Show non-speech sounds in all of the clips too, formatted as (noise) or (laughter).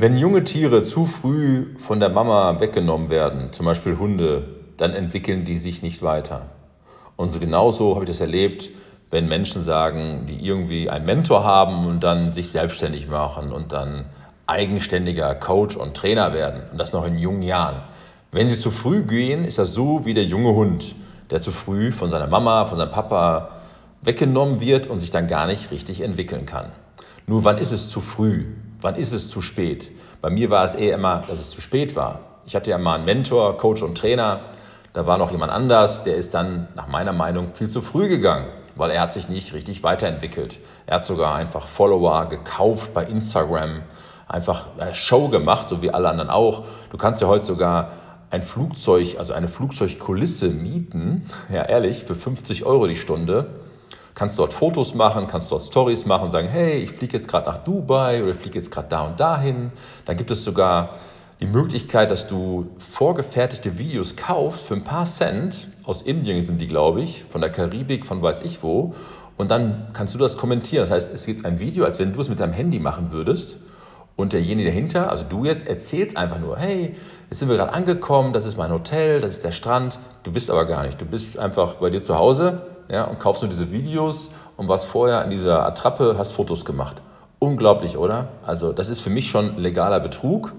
Wenn junge Tiere zu früh von der Mama weggenommen werden, zum Beispiel Hunde, dann entwickeln die sich nicht weiter. Und so genauso habe ich das erlebt, wenn Menschen sagen, die irgendwie einen Mentor haben und dann sich selbstständig machen und dann eigenständiger Coach und Trainer werden und das noch in jungen Jahren. Wenn sie zu früh gehen, ist das so wie der junge Hund, der zu früh von seiner Mama, von seinem Papa weggenommen wird und sich dann gar nicht richtig entwickeln kann. Nur wann ist es zu früh? Wann ist es zu spät? Bei mir war es eher immer, dass es zu spät war. Ich hatte ja mal einen Mentor, Coach und Trainer. Da war noch jemand anders, der ist dann nach meiner Meinung viel zu früh gegangen, weil er hat sich nicht richtig weiterentwickelt. Er hat sogar einfach Follower gekauft bei Instagram, einfach Show gemacht, so wie alle anderen auch. Du kannst ja heute sogar ein Flugzeug, also eine Flugzeugkulisse mieten, (laughs) ja ehrlich, für 50 Euro die Stunde kannst dort Fotos machen, kannst dort Stories machen, sagen, hey, ich fliege jetzt gerade nach Dubai oder ich fliege jetzt gerade da und dahin. Dann gibt es sogar die Möglichkeit, dass du vorgefertigte Videos kaufst für ein paar Cent. Aus Indien sind die, glaube ich, von der Karibik, von weiß ich wo. Und dann kannst du das kommentieren. Das heißt, es gibt ein Video, als wenn du es mit deinem Handy machen würdest. Und derjenige dahinter, also du jetzt, erzählst einfach nur, hey, jetzt sind wir gerade angekommen, das ist mein Hotel, das ist der Strand. Du bist aber gar nicht. Du bist einfach bei dir zu Hause ja, und kaufst nur diese Videos und warst vorher in dieser Attrappe, hast Fotos gemacht. Unglaublich, oder? Also das ist für mich schon legaler Betrug.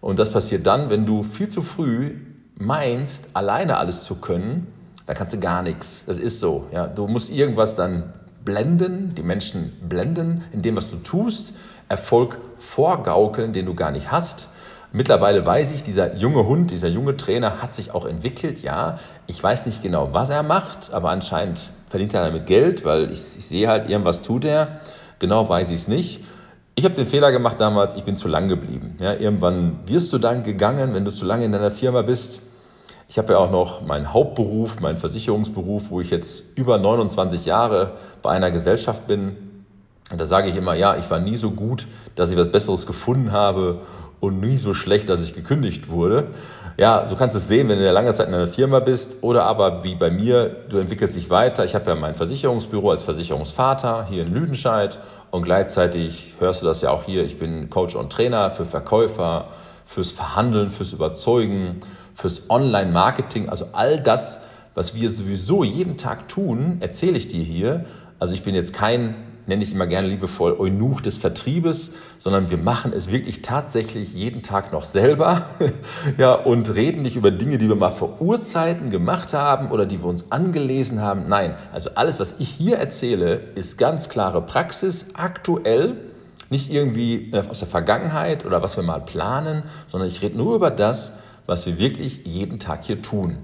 Und das passiert dann, wenn du viel zu früh meinst, alleine alles zu können, dann kannst du gar nichts. Das ist so. Ja. Du musst irgendwas dann blenden, die Menschen blenden in dem, was du tust, Erfolg vorgaukeln, den du gar nicht hast. Mittlerweile weiß ich, dieser junge Hund, dieser junge Trainer hat sich auch entwickelt. Ja, ich weiß nicht genau, was er macht, aber anscheinend verdient er damit Geld, weil ich, ich sehe halt, irgendwas tut er. Genau weiß ich es nicht. Ich habe den Fehler gemacht damals, ich bin zu lang geblieben. Ja, irgendwann wirst du dann gegangen, wenn du zu lange in deiner Firma bist. Ich habe ja auch noch meinen Hauptberuf, meinen Versicherungsberuf, wo ich jetzt über 29 Jahre bei einer Gesellschaft bin. Und da sage ich immer, ja, ich war nie so gut, dass ich was Besseres gefunden habe und nie so schlecht, dass ich gekündigt wurde. Ja, so kannst du es sehen, wenn du ja lange Zeit in einer Firma bist oder aber wie bei mir, du entwickelst dich weiter. Ich habe ja mein Versicherungsbüro als Versicherungsvater hier in Lüdenscheid und gleichzeitig hörst du das ja auch hier, ich bin Coach und Trainer für Verkäufer, fürs Verhandeln, fürs Überzeugen, fürs Online-Marketing, also all das, was wir sowieso jeden Tag tun, erzähle ich dir hier. Also ich bin jetzt kein nenne ich immer gerne liebevoll Eunuch des Vertriebes, sondern wir machen es wirklich tatsächlich jeden Tag noch selber (laughs) ja, und reden nicht über Dinge, die wir mal vor Urzeiten gemacht haben oder die wir uns angelesen haben. Nein, also alles, was ich hier erzähle, ist ganz klare Praxis, aktuell, nicht irgendwie aus der Vergangenheit oder was wir mal planen, sondern ich rede nur über das, was wir wirklich jeden Tag hier tun.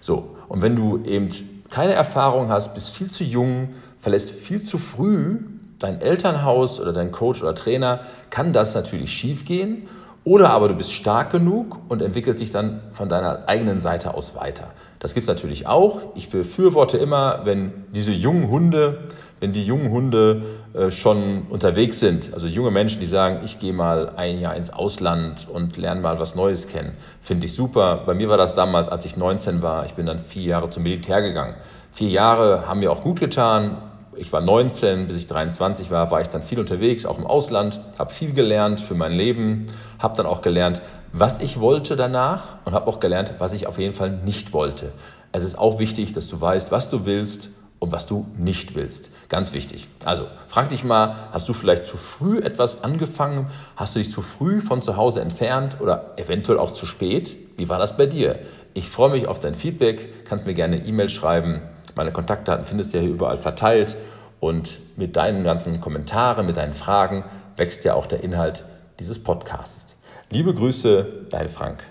So, und wenn du eben keine Erfahrung hast, bist viel zu jung, verlässt viel zu früh dein Elternhaus oder dein Coach oder Trainer, kann das natürlich schiefgehen. Oder aber du bist stark genug und entwickelst dich dann von deiner eigenen Seite aus weiter. Das gibt es natürlich auch. Ich befürworte immer, wenn diese jungen Hunde, wenn die jungen Hunde äh, schon unterwegs sind, also junge Menschen, die sagen, ich gehe mal ein Jahr ins Ausland und lerne mal was Neues kennen, finde ich super. Bei mir war das damals, als ich 19 war, ich bin dann vier Jahre zum Militär gegangen. Vier Jahre haben mir auch gut getan, ich war 19, bis ich 23 war, war ich dann viel unterwegs, auch im Ausland, habe viel gelernt für mein Leben, habe dann auch gelernt, was ich wollte danach und habe auch gelernt, was ich auf jeden Fall nicht wollte. Es ist auch wichtig, dass du weißt, was du willst und was du nicht willst. Ganz wichtig. Also frag dich mal, hast du vielleicht zu früh etwas angefangen? Hast du dich zu früh von zu Hause entfernt oder eventuell auch zu spät? Wie war das bei dir? Ich freue mich auf dein Feedback, kannst mir gerne E-Mail schreiben. Meine Kontaktdaten findest du ja hier überall verteilt. Und mit deinen ganzen Kommentaren, mit deinen Fragen wächst ja auch der Inhalt dieses Podcasts. Liebe Grüße, dein Frank.